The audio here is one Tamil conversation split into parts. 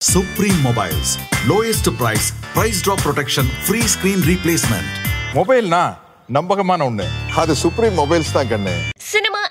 Supreme Mobiles. Lowest price, price drop protection, free screen replacement. மொபைல்னா நம்பகமான ஒண்ணு அது சுப்ரீம் மொபைல்ஸ் தான் கண்ணு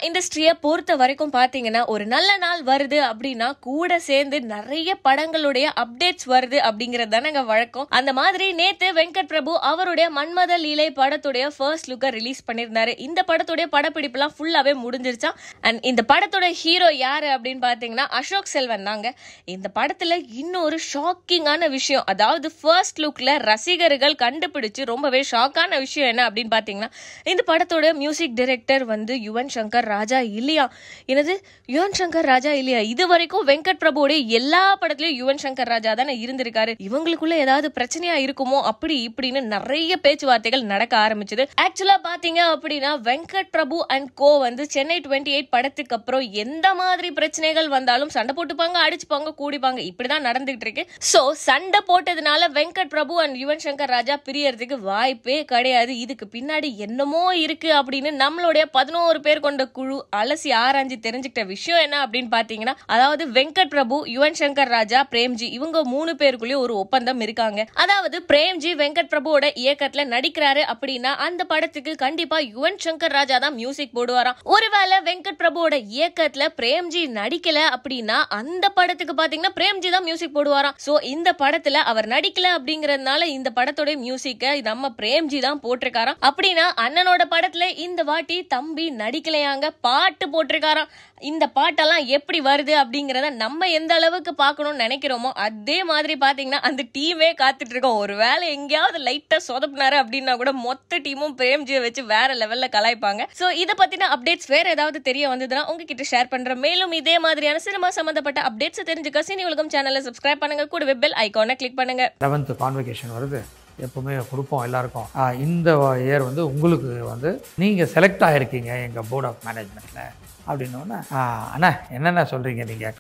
இண்டஸ்ட்ரியை பொறுத்த வரைக்கும் பார்த்தீங்கன்னா ஒரு நல்ல நாள் வருது அப்படின்னா கூட சேர்ந்து நிறைய படங்களுடைய அப்டேட்ஸ் வருது அப்படிங்கிறது தானங்க வழக்கம். அந்த மாதிரி நேத்து வெங்கட் பிரபு அவருடைய மன்மத லீலை படத்துடைய ஃபர்ஸ்ட் லுக்கை ரிலீஸ் பண்ணியிருந்தாரு இந்த படத்துடைய படப்பிடிப்புலாம் ஃபுல்லாவே முடிஞ்சிருச்சா? அண்ட் இந்த படத்தோட ஹீரோ யாரு அப்படின்னு பார்த்தீங்கன்னா அசோக் செல்வன் தாங்க. இந்த படத்துல இன்னொரு ஷாக்கிங்கான விஷயம் அதாவது ஃபர்ஸ்ட் லுக்ல ரசிகர்கள் கண்டுபிடிச்சு ரொம்பவே ஷாக்கான விஷயம் என்ன அப்படின்னு பார்த்தீங்கன்னா இந்த படத்தோட மியூசிக் டிரெக்டர் வந்து யுவன் சங்கர் ராஜா இல்லையா? என்னது? யுவன் சங்கர் ராஜா இல்லையா? இது வரைக்கும் வெங்கட் பிரபுடைய எல்லா படத்துலயும் யுவன் சங்கர் ராஜா தானே இருந்திருக்காரு. இவங்களுக்குள்ள ஏதாவது பிரச்சனையா இருக்குமோ? அப்படி இப்படின்னு நிறைய பேச்சுவார்த்தைகள் நடக்க ஆரம்பிச்சது. ஆக்சுவலா பாத்தீங்க அப்படின்னா வெங்கட் பிரபு அண்ட் கோ வந்து சென்னை டுவெண்ட்டி எயிட் படத்துக்கு அப்புறம் எந்த மாதிரி பிரச்சனைகள் வந்தாலும் சண்டை போட்டுப்பாங்க அடிச்சுப்பாங்க கூடிப்பாங்க. இப்படிதான் நடந்துகிட்டு இருக்கு. சோ சண்டை போட்டதுனால வெங்கட் பிரபு அண்ட் யுவன் சங்கர் ராஜா பிரியறதுக்கு வாய்ப்பே கிடையாது. இதுக்கு பின்னாடி என்னமோ இருக்கு அப்படின்னு நம்மளுடைய பதினோரு பேர் கொண்ட குழு அலசி ஆராய்ஞ்சு தெரிஞ்சுக்கிட்ட விஷயம் என்ன அப்படின்னு பாத்தீங்கன்னா அதாவது வெங்கட் பிரபு யுவன் சங்கர் ராஜா பிரேம்ஜி இவங்க மூணு பேருக்குள்ளேயும் ஒரு ஒப்பந்தம் இருக்காங்க. அதாவது பிரேம்ஜி வெங்கட் பிரபுவோட இயக்கத்துல நடிக்கிறாரு அப்படின்னா அந்த படத்துக்கு கண்டிப்பா யுவன் சங்கர் ராஜா தான் மியூசிக் போடுவாராம். ஒருவேளை வெங்கட் பிரபுவோட இயக்கத்துல பிரேம்ஜி நடிக்கல அப்படின்னா அந்த படத்துக்கு பாத்தீங்கன்னா பிரேம்ஜி தான் மியூசிக் போடுவாராம். சோ இந்த படத்துல அவர் நடிக்கல அப்படிங்கறதுனால இந்த படத்தோட மியூசிக்க நம்ம பிரேம்ஜி தான் போட்டிருக்காராம். அப்படின்னா அண்ணனோட படத்துல இந்த வாட்டி தம்பி நடிக்கலையாங்க பாட்டு போட்டிருக்காராம். இந்த பாட்டெல்லாம் எப்படி வருது அப்படிங்கிறத நம்ம எந்த அளவுக்கு பார்க்கணும்னு நினைக்கிறோமோ அதே மாதிரி பார்த்தீங்கன்னா அந்த டீமே காத்துட்ருக்கோம். இருக்கோம் ஒருவேளை எங்கேயாவது லைட்டாக சொதப்பினாரு அப்படின்னா கூட மொத்த டீமும் பிரேம்ஜியை வச்சு வேற லெவலில் கலாய்ப்பாங்க. ஸோ இதை பற்றின அப்டேட்ஸ் வேற ஏதாவது தெரிய வந்ததுன்னா உங்ககிட்ட ஷேர் பண்ணுறேன் மேலும் இதே மாதிரியான சினிமா சம்பந்தப்பட்ட அப்டேட்ஸை தெரிஞ்சுக்க சினி உலகம் சேனலை சப்ஸ்கிரைப் பண்ணுங்கள் கூட பெல் ஐக்கானை கிளிக் பண்ணுங்க. லெவன்த்து கான்வெகேஷன் வருது. எப்போவுமே கொடுப்போம் எல்லாருக்கும். இந்த இயர் வந்து உங்களுக்கு வந்து நீங்கள் செலக்ட் ஆகிருக்கீங்க எங்கள் போர்ட் ஆஃப் மேனேஜ்மெண்ட்டில் அப்படின்னோடனே அண்ணா என்னென்ன சொல்கிறீங்க நீங்கள்